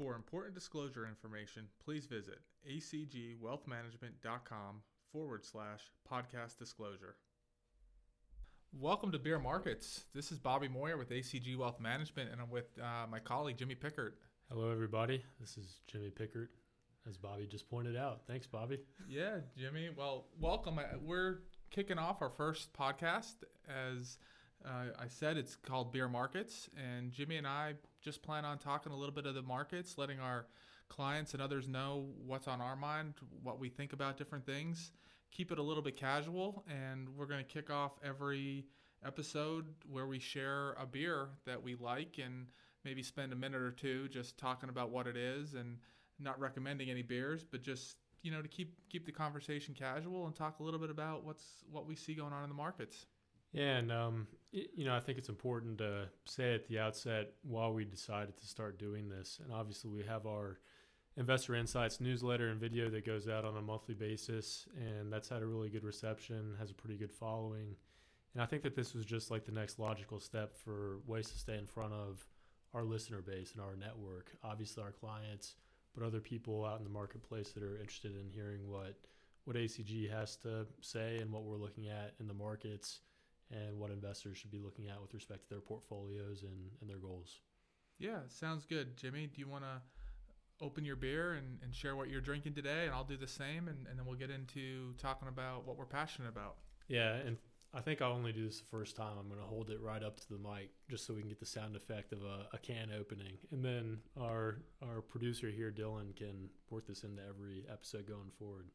For important disclosure information, please visit acgwealthmanagement.com forward slash podcast disclosure. Welcome to Beer Markets. This is Bobby Moyer with ACG Wealth Management, and I'm with uh, my colleague Jimmy Pickert. Hello, everybody. This is Jimmy Pickert, as Bobby just pointed out. Thanks, Bobby. Yeah, Jimmy. Well, welcome. We're kicking off our first podcast. As uh, I said, it's called Beer Markets, and Jimmy and I just plan on talking a little bit of the markets, letting our clients and others know what's on our mind, what we think about different things. Keep it a little bit casual, and we're going to kick off every episode where we share a beer that we like and maybe spend a minute or two just talking about what it is and not recommending any beers, but just you know to keep keep the conversation casual and talk a little bit about what's what we see going on in the markets. Yeah, and um, you know, I think it's important to say at the outset why we decided to start doing this. And obviously, we have our Investor Insights newsletter and video that goes out on a monthly basis, and that's had a really good reception, has a pretty good following. And I think that this was just like the next logical step for ways to stay in front of our listener base and our network. Obviously, our clients, but other people out in the marketplace that are interested in hearing what what ACG has to say and what we're looking at in the markets and what investors should be looking at with respect to their portfolios and, and their goals. Yeah, sounds good. Jimmy, do you want to open your beer and, and share what you're drinking today? And I'll do the same, and, and then we'll get into talking about what we're passionate about. Yeah, and I think I'll only do this the first time. I'm going to hold it right up to the mic just so we can get the sound effect of a, a can opening. And then our our producer here, Dylan, can work this into every episode going forward.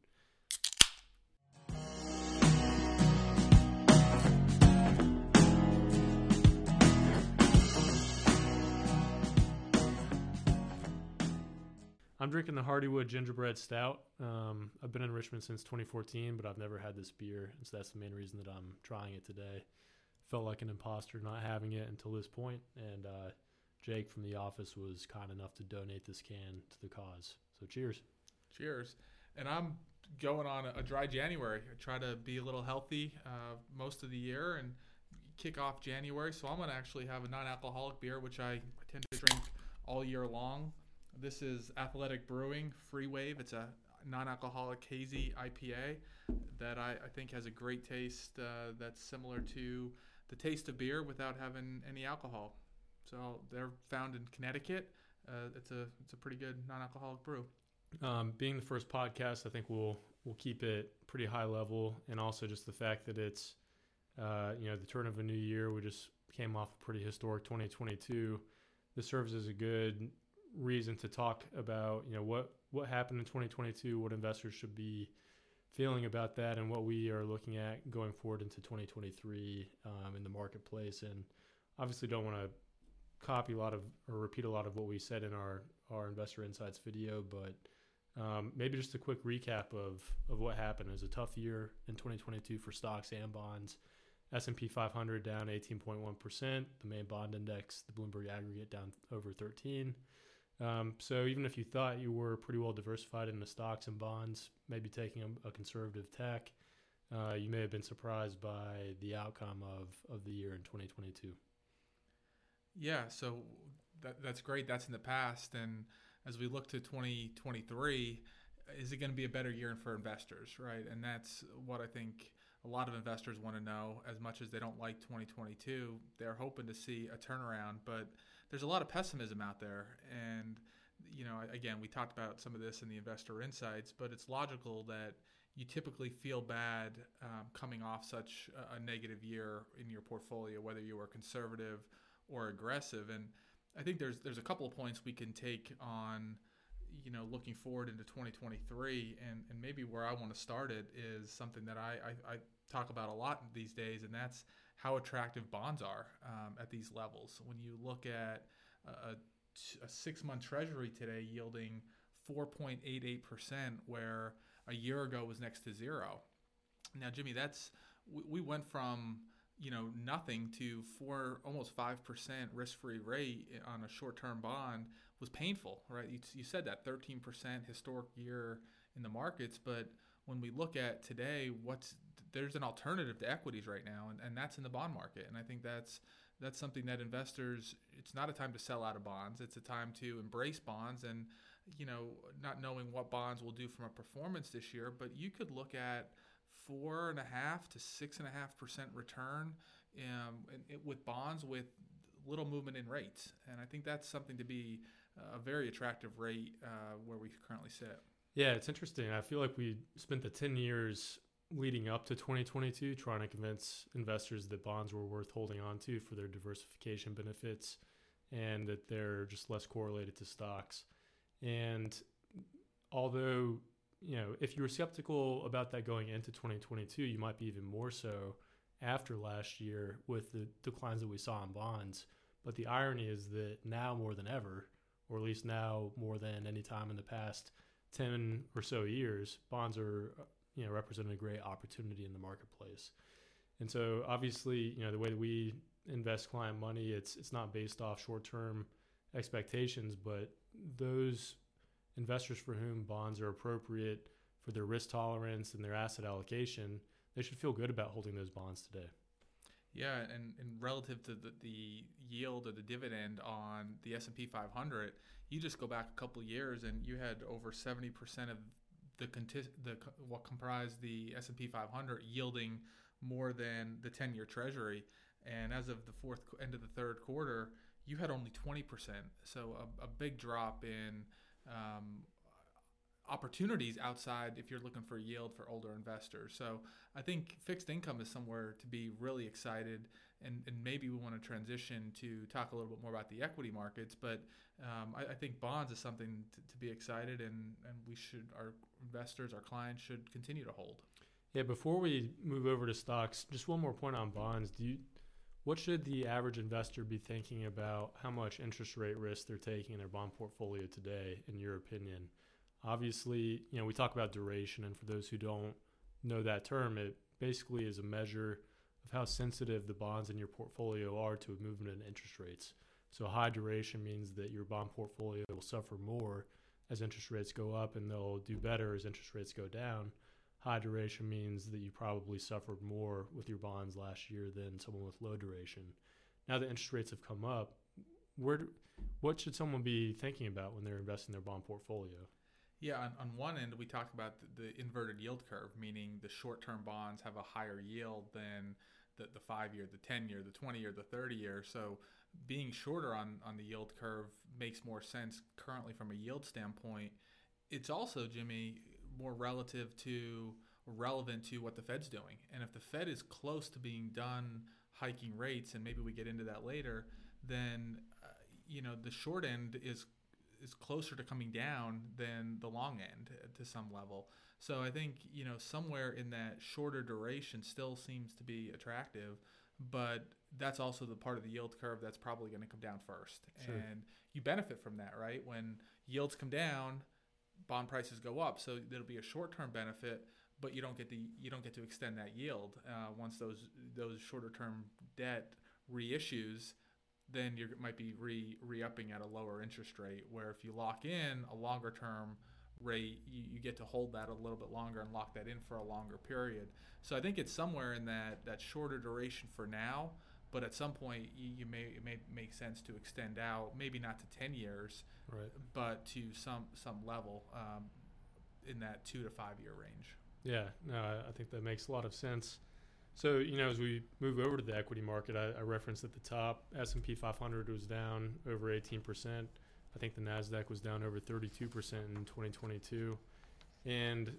I'm drinking the Hardywood Gingerbread Stout. Um, I've been in Richmond since 2014, but I've never had this beer, and so that's the main reason that I'm trying it today. Felt like an imposter not having it until this point, and uh, Jake from the office was kind enough to donate this can to the cause. So cheers. Cheers. And I'm going on a, dry January. I try to be a little healthy uh, most of the year and kick off January. So I'm going to actually have a non-alcoholic beer, which I tend to drink all year long. This is Athletic Brewing Free Wave. It's a non-alcoholic hazy IPA that I, I think has a great taste. Uh, that's similar to the taste of beer without having any alcohol. So they're found in Connecticut. Uh, it's a it's a pretty good non-alcoholic brew. Um, being the first podcast, I think we'll we'll keep it pretty high level, and also just the fact that it's uh, you know the turn of a new year. We just came off a pretty historic 2022. This serves as a good reason to talk about you know what what happened in 2022, what investors should be feeling about that, and what we are looking at going forward into 2023 um, in the marketplace. And obviously, don't want to copy a lot of or repeat a lot of what we said in our our investor insights video, but um, maybe just a quick recap of of what happened. It was a tough year in 2022 for stocks and bonds. S&P 500 down 18.1%. The main bond index, the Bloomberg aggregate, down over 13. Um, so even if you thought you were pretty well diversified in the stocks and bonds, maybe taking a, a conservative tack, uh, you may have been surprised by the outcome of, of the year in 2022. Yeah, so that, that's great. That's in the past. And as we look to 2023, is it going to be a better year for investors, right? And that's what I think a lot of investors want to know. As much as they don't like 2022, they're hoping to see a turnaround. But there's a lot of pessimism out there. And, you know, again, we talked about some of this in the investor insights, but it's logical that you typically feel bad um, coming off such a, negative year in your portfolio, whether you are conservative or aggressive. And I think there's there's a couple of points we can take on, you know, looking forward into 2023, and and maybe where I want to start it is something that I I, I talk about a lot these days, and that's how attractive bonds are um, at these levels. When you look at a, a six month treasury today yielding 4.88%, where a year ago was next to zero. Now, Jimmy, that's we, we went from you know nothing to four almost five percent risk-free rate on a short-term bond was painful right you, you said that 13% historic year in the markets but when we look at today what's there's an alternative to equities right now, and, and that's in the bond market. And I think that's that's something that investors it's not a time to sell out of bonds. It's a time to embrace bonds and you know not knowing what bonds will do from a performance this year but you could look at four and a half to six and a half percent return um, with bonds with little movement in rates. And i think that's something to be a very attractive rate uh, where we currently sit. Yeah it's interesting. I feel like we spent the 10 years leading up to 2022 trying to convince investors that bonds were worth holding on to for their diversification benefits and that they're just less correlated to stocks. And although, you know, if you were skeptical about that going into 2022, you might be even more so after last year with the declines that we saw in bonds. But the irony is that now more than ever, or at least now more than any time in the past 10 or so years, bonds are you know representing a great opportunity in the marketplace. And so obviously, you know, the way that we invest client money, it's it's not based off short-term expectations, but those investors for whom bonds are appropriate for their risk tolerance and their asset allocation, they should feel good about holding those bonds today. Yeah, and, and relative to the, the yield or the dividend on the S&P 500, you just go back a couple years and you had over 70% of the, the what comprised the S&P 500 yielding more than the 10-year treasury. And as of the fourth end of the third quarter you had only 20% so a, a big drop in um, opportunities outside if you're looking for yield for older investors. So i think fixed income is somewhere to be really excited. And, and maybe we want to transition to talk a little bit more about the equity markets but um, I, I, think bonds is something to, to be excited and, and we should our investors, our clients should continue to hold. Yeah, before we move over to stocks, just one more point on bonds. Do you what should the average investor be thinking about how much interest rate risk they're taking in their bond portfolio today in your opinion? Obviously, you know, we talk about duration and for those who don't know that term, it basically is a measure of how sensitive the bonds in your portfolio are to a movement in interest rates. So high duration means that your bond portfolio will suffer more as interest rates go up and they'll do better as interest rates go down. High duration means that you probably suffered more with your bonds last year than someone with low duration. Now that interest rates have come up, where do, what should someone be thinking about when they're investing their bond portfolio? Yeah, on, on one end, we talked about the, the inverted yield curve, meaning the short term bonds have a higher yield than the, the five year, the 10 year, the 20 year, the 30 year. So being shorter on, on the yield curve makes more sense currently from a yield standpoint. It's also, Jimmy, more relative to relevant to what the Fed's doing. And if the Fed is close to being done hiking rates, and maybe we get into that later, then uh, you know the short end is is closer to coming down than the long end to some level. So I think you know somewhere in that shorter duration still seems to be attractive, but that's also the part of the yield curve that's probably going to come down first. Sure. And you benefit from that, right? When yields come down, bond prices go up. So there'll be a short-term benefit, but you don't get the you don't get to extend that yield uh, once those those shorter-term debt reissues. Then you might be re re upping at a lower interest rate. Where if you lock in a longer term rate, you, you get to hold that a little bit longer and lock that in for a longer period. So I think it's somewhere in that that shorter duration for now but at some point you, you, may it may make sense to extend out maybe not to 10 years right. but to some some level um, in that two to five year range. Yeah no i think that makes a lot of sense. So you know as we move over to the equity market i, I referenced at the top s&p 500 was down over 18% i think the nasdaq was down over 32% in 2022 and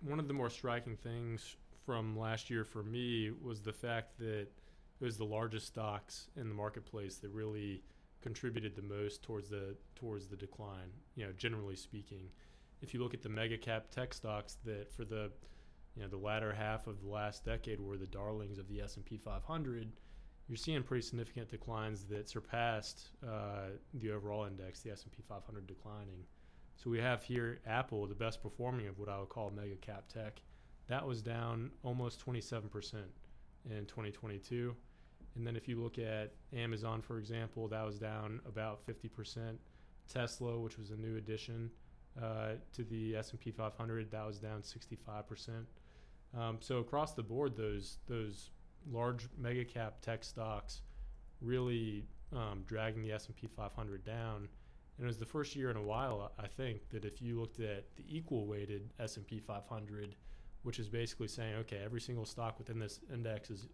one of the more striking things from last year for me was the fact that it was the largest stocks in the marketplace that really contributed the most towards the towards the decline. You know, generally speaking, if you look at the mega cap tech stocks that for the you know the latter half of the last decade were the darlings of the S and P 500, you're seeing pretty significant declines that surpassed uh, the overall index, the S and P 500 declining. So we have here Apple, the best performing of what I would call mega cap tech, that was down almost 27 percent in 2022. And then if you look at Amazon, for example, that was down about 50%. Tesla, which was a new addition uh, to the S&P 500, that was down 65%. Um, so across the board, those those large mega cap tech stocks really um, dragging the S&P 500 down. And it was the first year in a while, I think, that if you looked at the equal weighted S&P 500, which is basically saying, okay, every single stock within this index is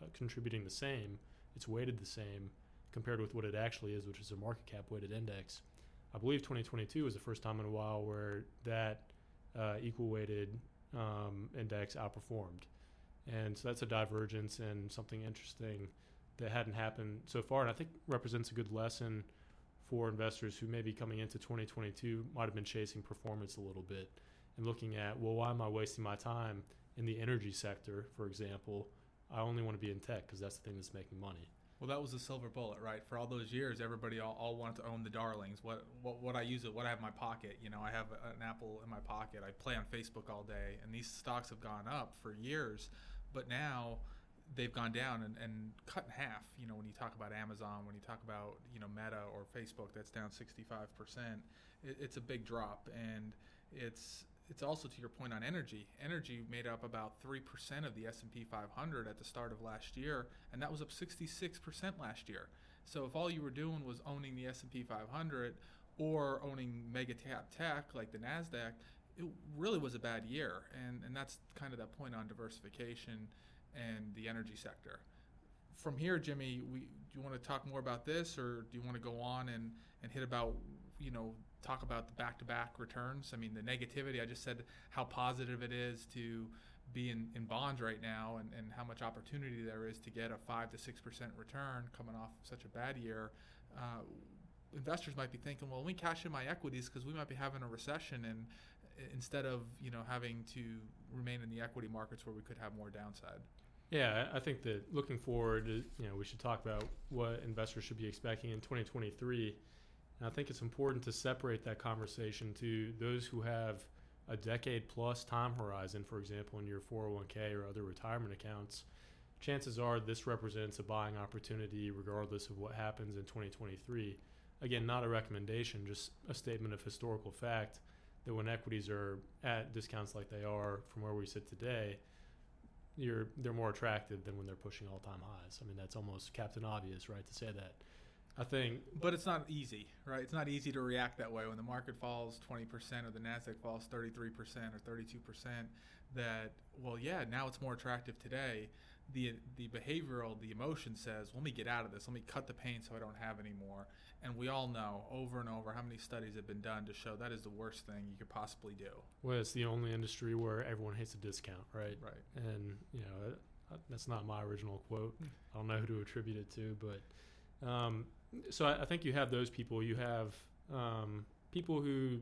uh, contributing the same, it's weighted the same compared with what it actually is, which is a market cap weighted index. I believe 2022 was the first time in a while where that uh, equal weighted um, index outperformed. And so that's a divergence and something interesting that hadn't happened so far. And I think represents a good lesson for investors who maybe coming into 2022 might have been chasing performance a little bit and looking at, well, why am I wasting my time in the energy sector, for example? I only want to be in tech because that's the thing that's making money. Well, that was the silver bullet, right? For all those years, everybody all, all wanted to own the darlings. What, what what I use it, what I have in my pocket. You know, I have an Apple in my pocket. I play on Facebook all day, and these stocks have gone up for years, but now they've gone down and, and cut in half. You know, when you talk about Amazon, when you talk about you know Meta or Facebook, that's down 65 percent. It, it's a big drop, and it's it's also to your point on energy. Energy made up about three percent of the S and P 500 at the start of last year, and that was up 66 percent last year. So if all you were doing was owning the S and P 500 or owning mega cap tech like the Nasdaq, it really was a bad year. And and that's kind of that point on diversification and the energy sector. From here, Jimmy, we, do you want to talk more about this, or do you want to go on and, and hit about, you know, talk about the back-to-back returns? I mean, the negativity. I just said how positive it is to be in, in bonds right now, and, and how much opportunity there is to get a five to six percent return coming off such a bad year. Uh, investors might be thinking, well, let me cash in my equities because we might be having a recession, and instead of you know having to remain in the equity markets where we could have more downside. Yeah, I think that looking forward, you know, we should talk about what investors should be expecting in 2023. And I think it's important to separate that conversation to those who have a decade plus time horizon, for example, in your 401k or other retirement accounts. Chances are this represents a buying opportunity regardless of what happens in 2023. Again, not a recommendation, just a statement of historical fact that when equities are at discounts like they are from where we sit today, you're they're more attractive than when they're pushing all time highs. I mean, that's almost Captain Obvious, right, to say that. I think, but it's not easy, right? It's not easy to react that way when the market falls 20% or the Nasdaq falls 33% or 32%. That well, yeah, now it's more attractive today. The the behavioral, the emotion says, let me get out of this. Let me cut the pain so I don't have any more. And we all know over and over how many studies have been done to show that is the worst thing you could possibly do. Well, it's the only industry where everyone hates a discount, right? Right. And, you know, that's not my original quote. Hmm. I don't know who to attribute it to, but um, so I, I, think you have those people. You have um, people who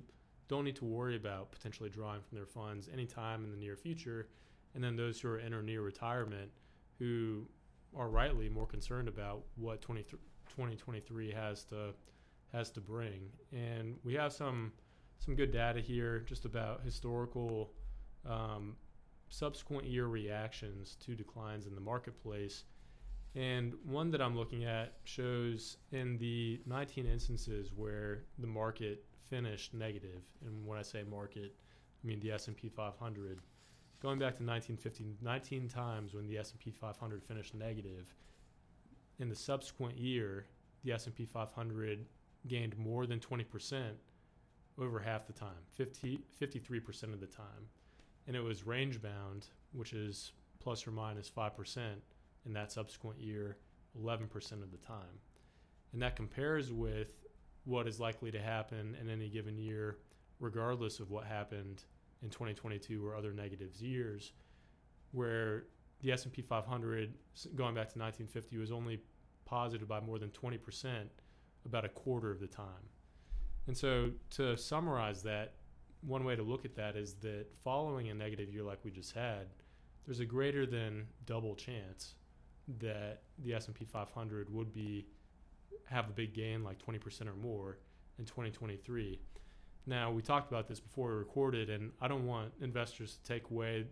don't need to worry about potentially drawing from their funds anytime in the near future. And then those who are in or near retirement who are rightly more concerned about what 23 2023 has to has to bring. And we have some some good data here just about historical um, subsequent year reactions to declines in the marketplace. And one that I'm looking at shows in the 19 instances where the market finished negative, and when I say market, I mean the S&P 500. Going back to 1950, 19 times when the S&P 500 finished negative, in the subsequent year, the S&P 500 gained more than 20% over half the time, 50, 53% of the time. And it was range bound, which is plus or minus 5% in that subsequent year, 11% of the time. And that compares with what is likely to happen in any given year, regardless of what happened in 2022 or other negatives years, where the S&P 500 going back to 1950 was only positive by more than 20% about a quarter of the time. And so to summarize that, one way to look at that is that following a negative year like we just had, there's a greater than double chance that the S&P 500 would be have a big gain like 20% or more in 2023. Now, we talked about this before we recorded and I don't want investors to take away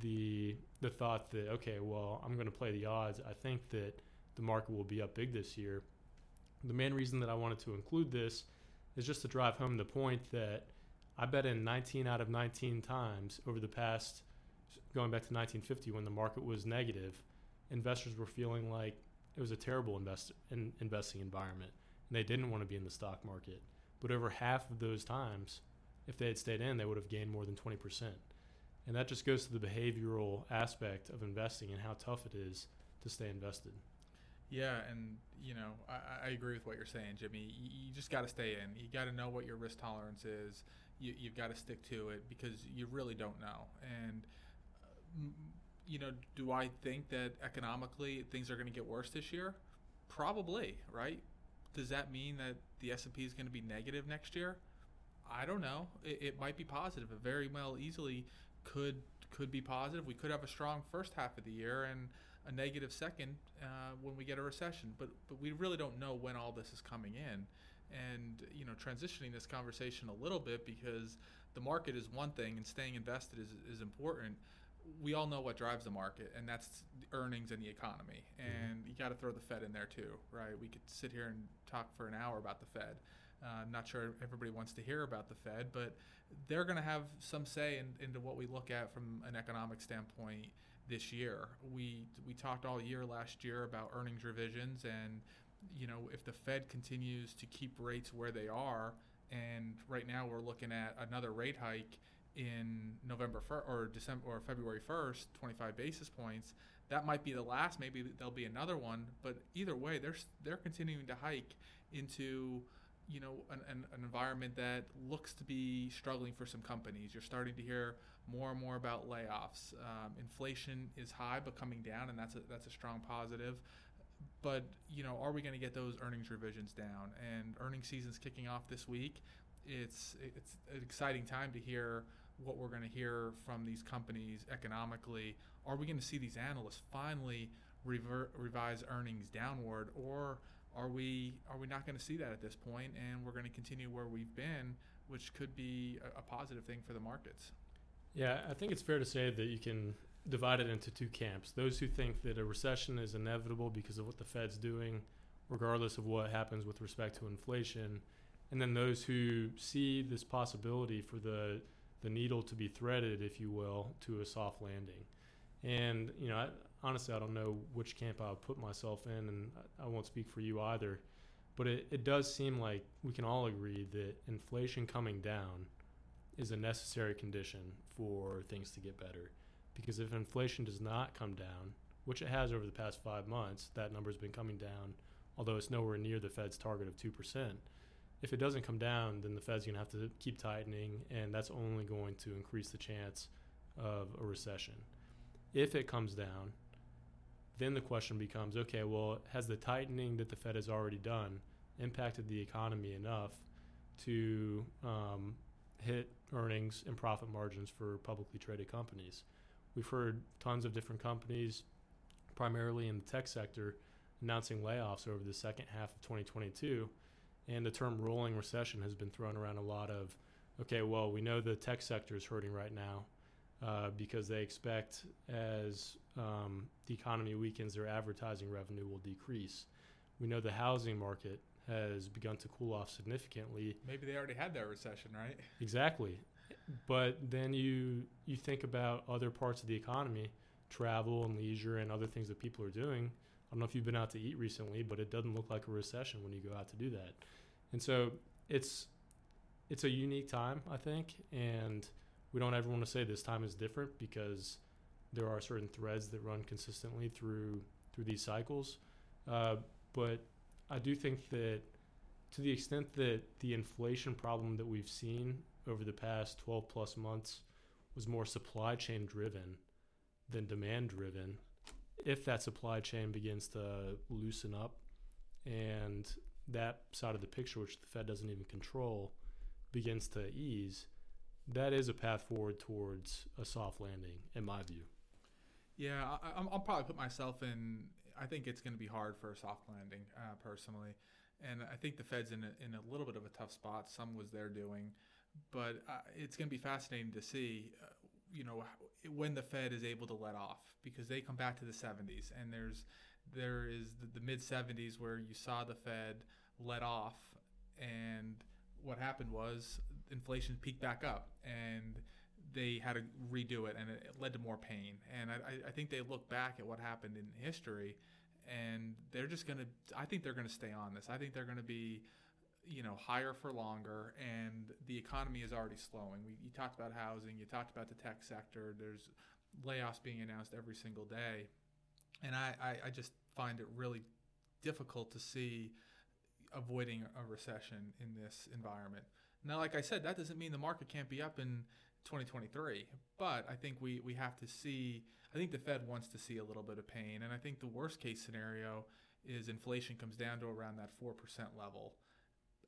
the the thought that okay, well, I'm going to play the odds. I think that the market will be up big this year. The main reason that I wanted to include this is just to drive home the point that I bet in 19 out of 19 times over the past, going back to 1950 when the market was negative, investors were feeling like it was a terrible invest in, investing environment, and they didn't want to be in the stock market. But over half of those times, if they had stayed in, they would have gained more than twenty percent. And that just goes to the behavioral aspect of investing and how tough it is to stay invested. Yeah, and you know, I, I agree with what you're saying, Jimmy. You, you just got to stay in. You got to know what your risk tolerance is. You, you've got to stick to it because you really don't know. And uh, you know, do I think that economically things are going to get worse this year? Probably, right? Does that mean that the S&P is going to be negative next year? I don't know. It, it might be positive. It very well easily could could be positive. We could have a strong first half of the year and a negative second uh, when we get a recession. But but we really don't know when all this is coming in. And you know, transitioning this conversation a little bit because the market is one thing and staying invested is, is important we all know what drives the market, and that's earnings and the economy. Mm-hmm. And mm-hmm. you got to throw the Fed in there too, right? We could sit here and talk for an hour about the Fed. Uh, I'm not sure everybody wants to hear about the Fed, but they're going to have some say in, into what we look at from an economic standpoint this year. We we talked all year last year about earnings revisions, and you know if the Fed continues to keep rates where they are, and right now we're looking at another rate hike in November fir- or December or February 1st, 25 basis points. That might be the last. Maybe there'll be another one. But either way, they're they're continuing to hike into you know an, an, an, environment that looks to be struggling for some companies. You're starting to hear more and more about layoffs. Um, inflation is high but coming down, and that's a that's a strong positive. But you know, are we going to get those earnings revisions down? And earnings season's kicking off this week. It's it's an exciting time to hear what we're going to hear from these companies economically. Are we going to see these analysts finally revert, revise earnings downward, or are we are we not going to see that at this point, and we're going to continue where we've been, which could be a, a positive thing for the markets? Yeah, I think it's fair to say that you can divide it into two camps. Those who think that a recession is inevitable because of what the Fed's doing, regardless of what happens with respect to inflation, and then those who see this possibility for the the needle to be threaded, if you will, to a soft landing. And you know, I, honestly, I don't know which camp I'll put myself in, and I, I won't speak for you either. But it, it does seem like we can all agree that inflation coming down is a necessary condition for things to get better. Because if inflation does not come down, which it has over the past five months, that number has been coming down, although it's nowhere near the Fed's target of 2% if it doesn't come down, then the Fed's going to have to keep tightening, and that's only going to increase the chance of a recession. If it comes down, then the question becomes okay, well, has the tightening that the Fed has already done impacted the economy enough to um, hit earnings and profit margins for publicly traded companies? We've heard tons of different companies, primarily in the tech sector, announcing layoffs over the second half of 2022 and the term rolling recession has been thrown around a lot of okay well we know the tech sector is hurting right now uh, because they expect as um, the economy weakens their advertising revenue will decrease. We know the housing market has begun to cool off significantly. Maybe they already had that recession right? Exactly. But then you you think about other parts of the economy travel and leisure and other things that people are doing don't know if you've been out to eat recently, but it doesn't look like a recession when you go out to do that. And so it's it's a unique time, I think, and we don't ever want to say this time is different because there are certain threads that run consistently through through these cycles. Uh, but I do think that to the extent that the inflation problem that we've seen over the past 12 plus months was more supply chain driven than demand driven, if that supply chain begins to loosen up and that side of the picture, which the Fed doesn't even control, begins to ease, that is a path forward towards a soft landing, in my view. Yeah, I, will probably put myself in. I think it's going to be hard for a soft landing, uh, personally, and I think the Fed's in a, in a little bit of a tough spot. Some was they're doing, but uh, it's going to be fascinating to see. Uh, you know when the Fed is able to let off because they come back to the 70s and there's there is the, the mid 70s where you saw the Fed let off and what happened was inflation peaked back up and they had to redo it and it led to more pain and I, I think they look back at what happened in history and they're just going to. I think they're going to stay on this. I think they're going to be, you know, higher for longer, and the economy is already slowing. We, you talked about housing, you talked about the tech sector. There's layoffs being announced every single day, and I, I, I just find it really difficult to see avoiding a recession in this environment. Now, like I said, that doesn't mean the market can't be up in 2023, but I think we, we have to see, I think the Fed wants to see a little bit of pain. And I think the worst case scenario is inflation comes down to around that 4% level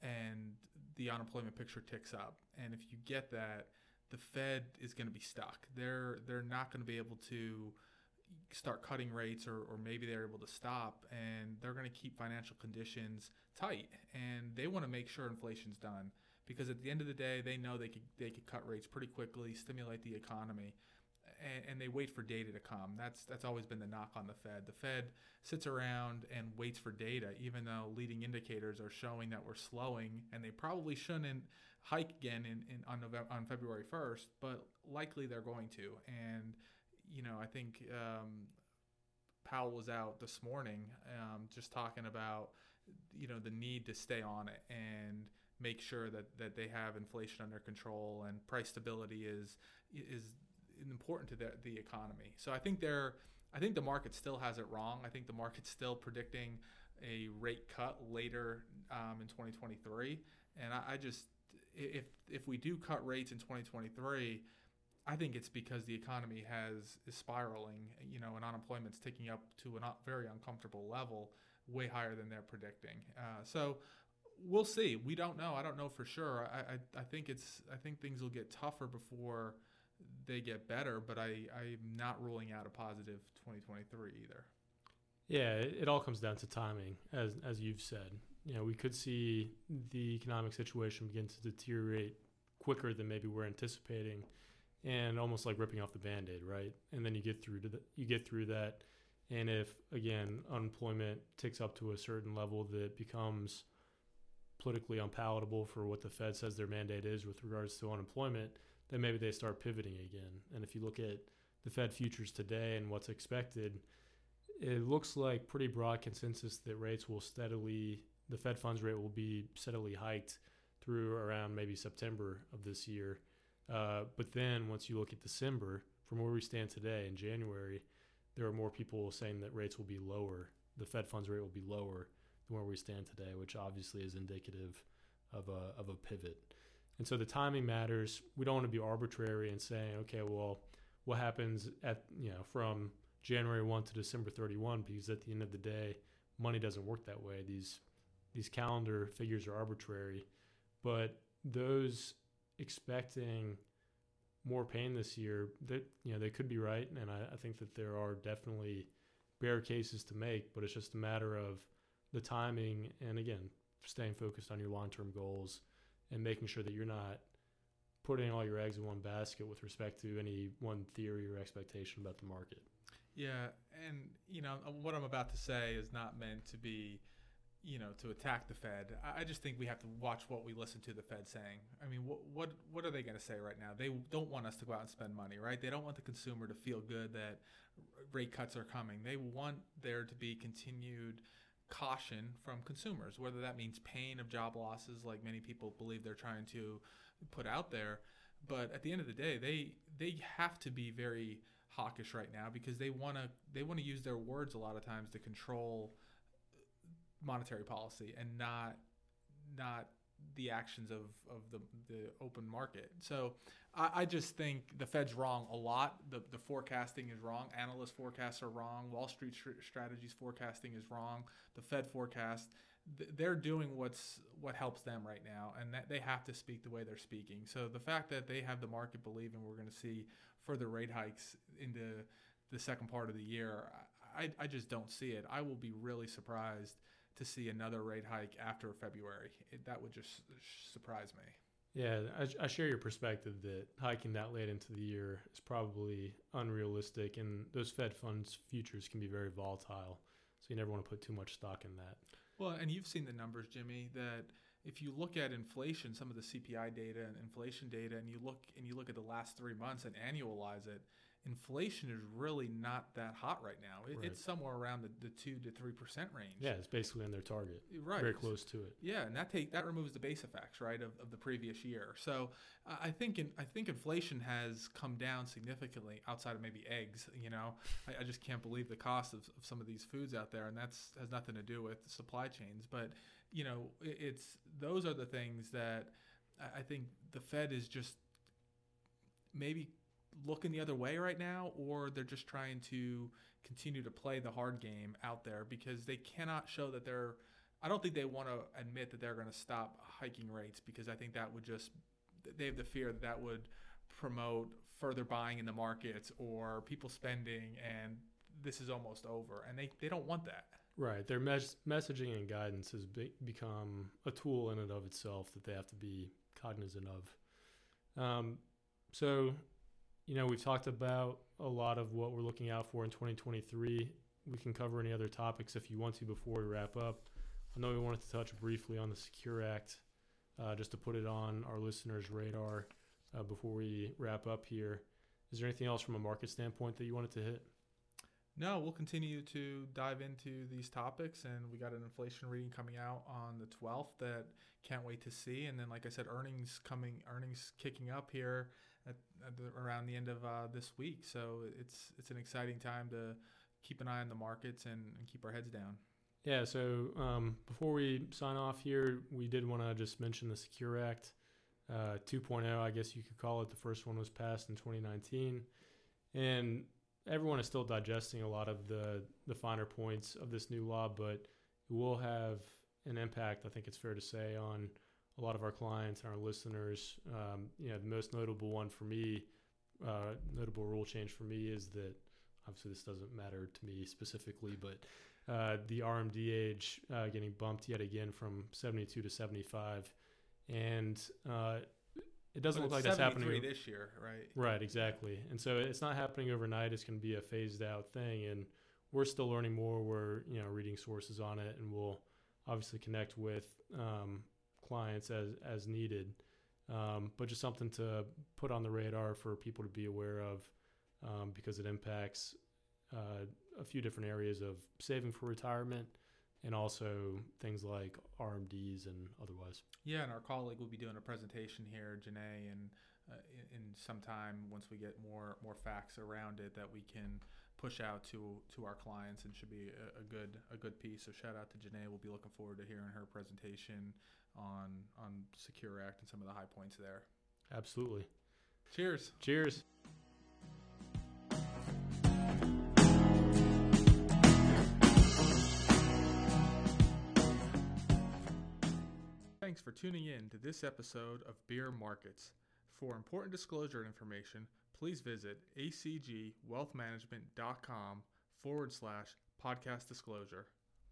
and the unemployment picture ticks up. And if you get that, the Fed is going to be stuck. They're they're not going to be able to start cutting rates or, or maybe they're able to stop and they're going to keep financial conditions tight and they want to make sure inflation's done because at the end of the day they know they could they could cut rates pretty quickly stimulate the economy and, and they wait for data to come. That's that's always been the knock on the Fed. The Fed sits around and waits for data even though leading indicators are showing that we're slowing and they probably shouldn't hike again in, in on November, on February 1st but likely they're going to. And you know, I think um, Powell was out this morning um, just talking about, you know, the need to stay on it and make sure that, that they have inflation under control and price stability is is important to the, the economy. So I think they're I think the market still has it wrong. I think the market's still predicting a rate cut later um, in 2023, and I, I just if if we do cut rates in 2023 I think it's because the economy has is spiraling, you know, and unemployment's ticking up to a very uncomfortable level, way higher than they're predicting. Uh, so we'll see. We don't know. I don't know for sure. I, I, I think it's I think things will get tougher before they get better, but I, I'm not ruling out a positive 2023 either. Yeah, it, all comes down to timing, as as you've said. You know, we could see the economic situation begin to deteriorate quicker than maybe we're anticipating and almost like ripping off the band-aid right and then you get through to the, you get through that and if again unemployment ticks up to a certain level that becomes politically unpalatable for what the fed says their mandate is with regards to unemployment then maybe they start pivoting again and if you look at the fed futures today and what's expected it looks like pretty broad consensus that rates will steadily the fed funds rate will be steadily hiked through around maybe september of this year uh, but then once you look at December, from where we stand today in January, there are more people saying that rates will be lower. The Fed funds rate will be lower than where we stand today, which obviously is indicative of a, of a pivot. And so the timing matters. We don't want to be arbitrary and saying, okay, well, what happens at, you know, from January 1 to December 31? Because at the end of the day, money doesn't work that way. These, these calendar figures are arbitrary. But those expecting more pain this year, that you know they could be right, and I, I think that there are definitely bear cases to make, but it's just a matter of the timing and again staying focused on your long-term goals and making sure that you're not putting all your eggs in one basket with respect to any one theory or expectation about the market. Yeah, and you know uh, what I'm about to say is not meant to be you know, to attack the Fed. I just think we have to watch what we listen to the Fed saying. I mean, what what what are they going to say right now? They don't want us to go out and spend money, right? They don't want the consumer to feel good that rate cuts are coming. They want there to be continued caution from consumers, whether that means pain of job losses, like many people believe they're trying to put out there. But at the end of the day, they they have to be very hawkish right now because they want to they want to use their words a lot of times to control monetary policy and not not the actions of, of the, the open market. So I, I, just think the Fed's wrong a lot. The, the forecasting is wrong. Analyst forecasts are wrong. Wall Street strategies forecasting is wrong. The Fed forecast, they're doing what's what helps them right now, and that they have to speak the way they're speaking. So the fact that they have the market believing we're going to see further rate hikes into the second part of the year, I, I just don't see it. I will be really surprised – to see another rate hike after February. It, that would just surprise me. Yeah, I, I, share your perspective that hiking that late into the year is probably unrealistic, and those Fed funds futures can be very volatile. So you never want to put too much stock in that. Well, and you've seen the numbers, Jimmy, that if you look at inflation, some of the CPI data and inflation data, and you look and you look at the last three months and annualize it, inflation is really not that hot right now. It, Right. It's somewhere around the, the two to three percent range. Yeah, it's basically in their target. right. Very close to it. Yeah, and that take that removes the base effects, right, of, of the previous year. So uh, I think in, I think inflation has come down significantly outside of maybe eggs. You know, I, I just can't believe the cost of, of some of these foods out there, and that's has nothing to do with supply chains. But you know, it, it's those are the things that I, I think the Fed is just maybe looking the other way right now, or they're just trying to continue to play the hard game out there because they cannot show that they're. I don't think they want to admit that they're going to stop hiking rates because I think that would just. They have the fear that that would promote further buying in the markets or people spending, and this is almost over, and they, they don't want that. Right. Their mes- messaging and guidance has be- become a tool in and of itself that they have to be cognizant of. Um, so, you know, we've talked about a lot of what we're looking out for in 2023. We can cover any other topics if you want to before we wrap up. I know we wanted to touch briefly on the Secure Act, uh, just to put it on our listeners' radar uh, before we wrap up here. Is there anything else from a market standpoint that you wanted to hit? No, we'll continue to dive into these topics, and we got an inflation reading coming out on the 12th that can't wait to see. And then, like I said, earnings coming, earnings kicking up here at, at the, around the end of uh, this week. So it's it's an exciting time to keep an eye on the markets and, and keep our heads down. Yeah, so um, before we sign off here, we did want to just mention the Secure Act uh, 2.0, I guess you could call it. The first one was passed in 2019. And everyone is still digesting a lot of the, the finer points of this new law, but it will have an impact, I think it's fair to say, on a lot of our clients and our listeners. Um, you know, the most notable one for me, uh, notable rule change for me is that obviously this doesn't matter to me specifically, but uh, the RMD age uh, getting bumped yet again from 72 to 75. And uh, it doesn't look like that's happening. this year, right? Right, exactly. And so it's not happening overnight. It's going to be a phased out thing. And we're still learning more. We're, you know, reading sources on it and we'll obviously connect with um, clients as, as needed. Um, but just something to put on the radar for people to be aware of um, because it impacts uh, a few different areas of saving for retirement and also things like RMDs and otherwise. Yeah, and our colleague will be doing a presentation here, Janae, and uh, in, some time once we get more more facts around it that we can push out to to our clients and should be a, a good a good piece. So shout out to Janae. We'll be looking forward to hearing her presentation on on Secure Act and some of the high points there. Absolutely. Cheers. Cheers. Thanks for tuning in to this episode of Beer Markets. For important disclosure information, please visit acgwealthmanagement.com forward slash podcast disclosure.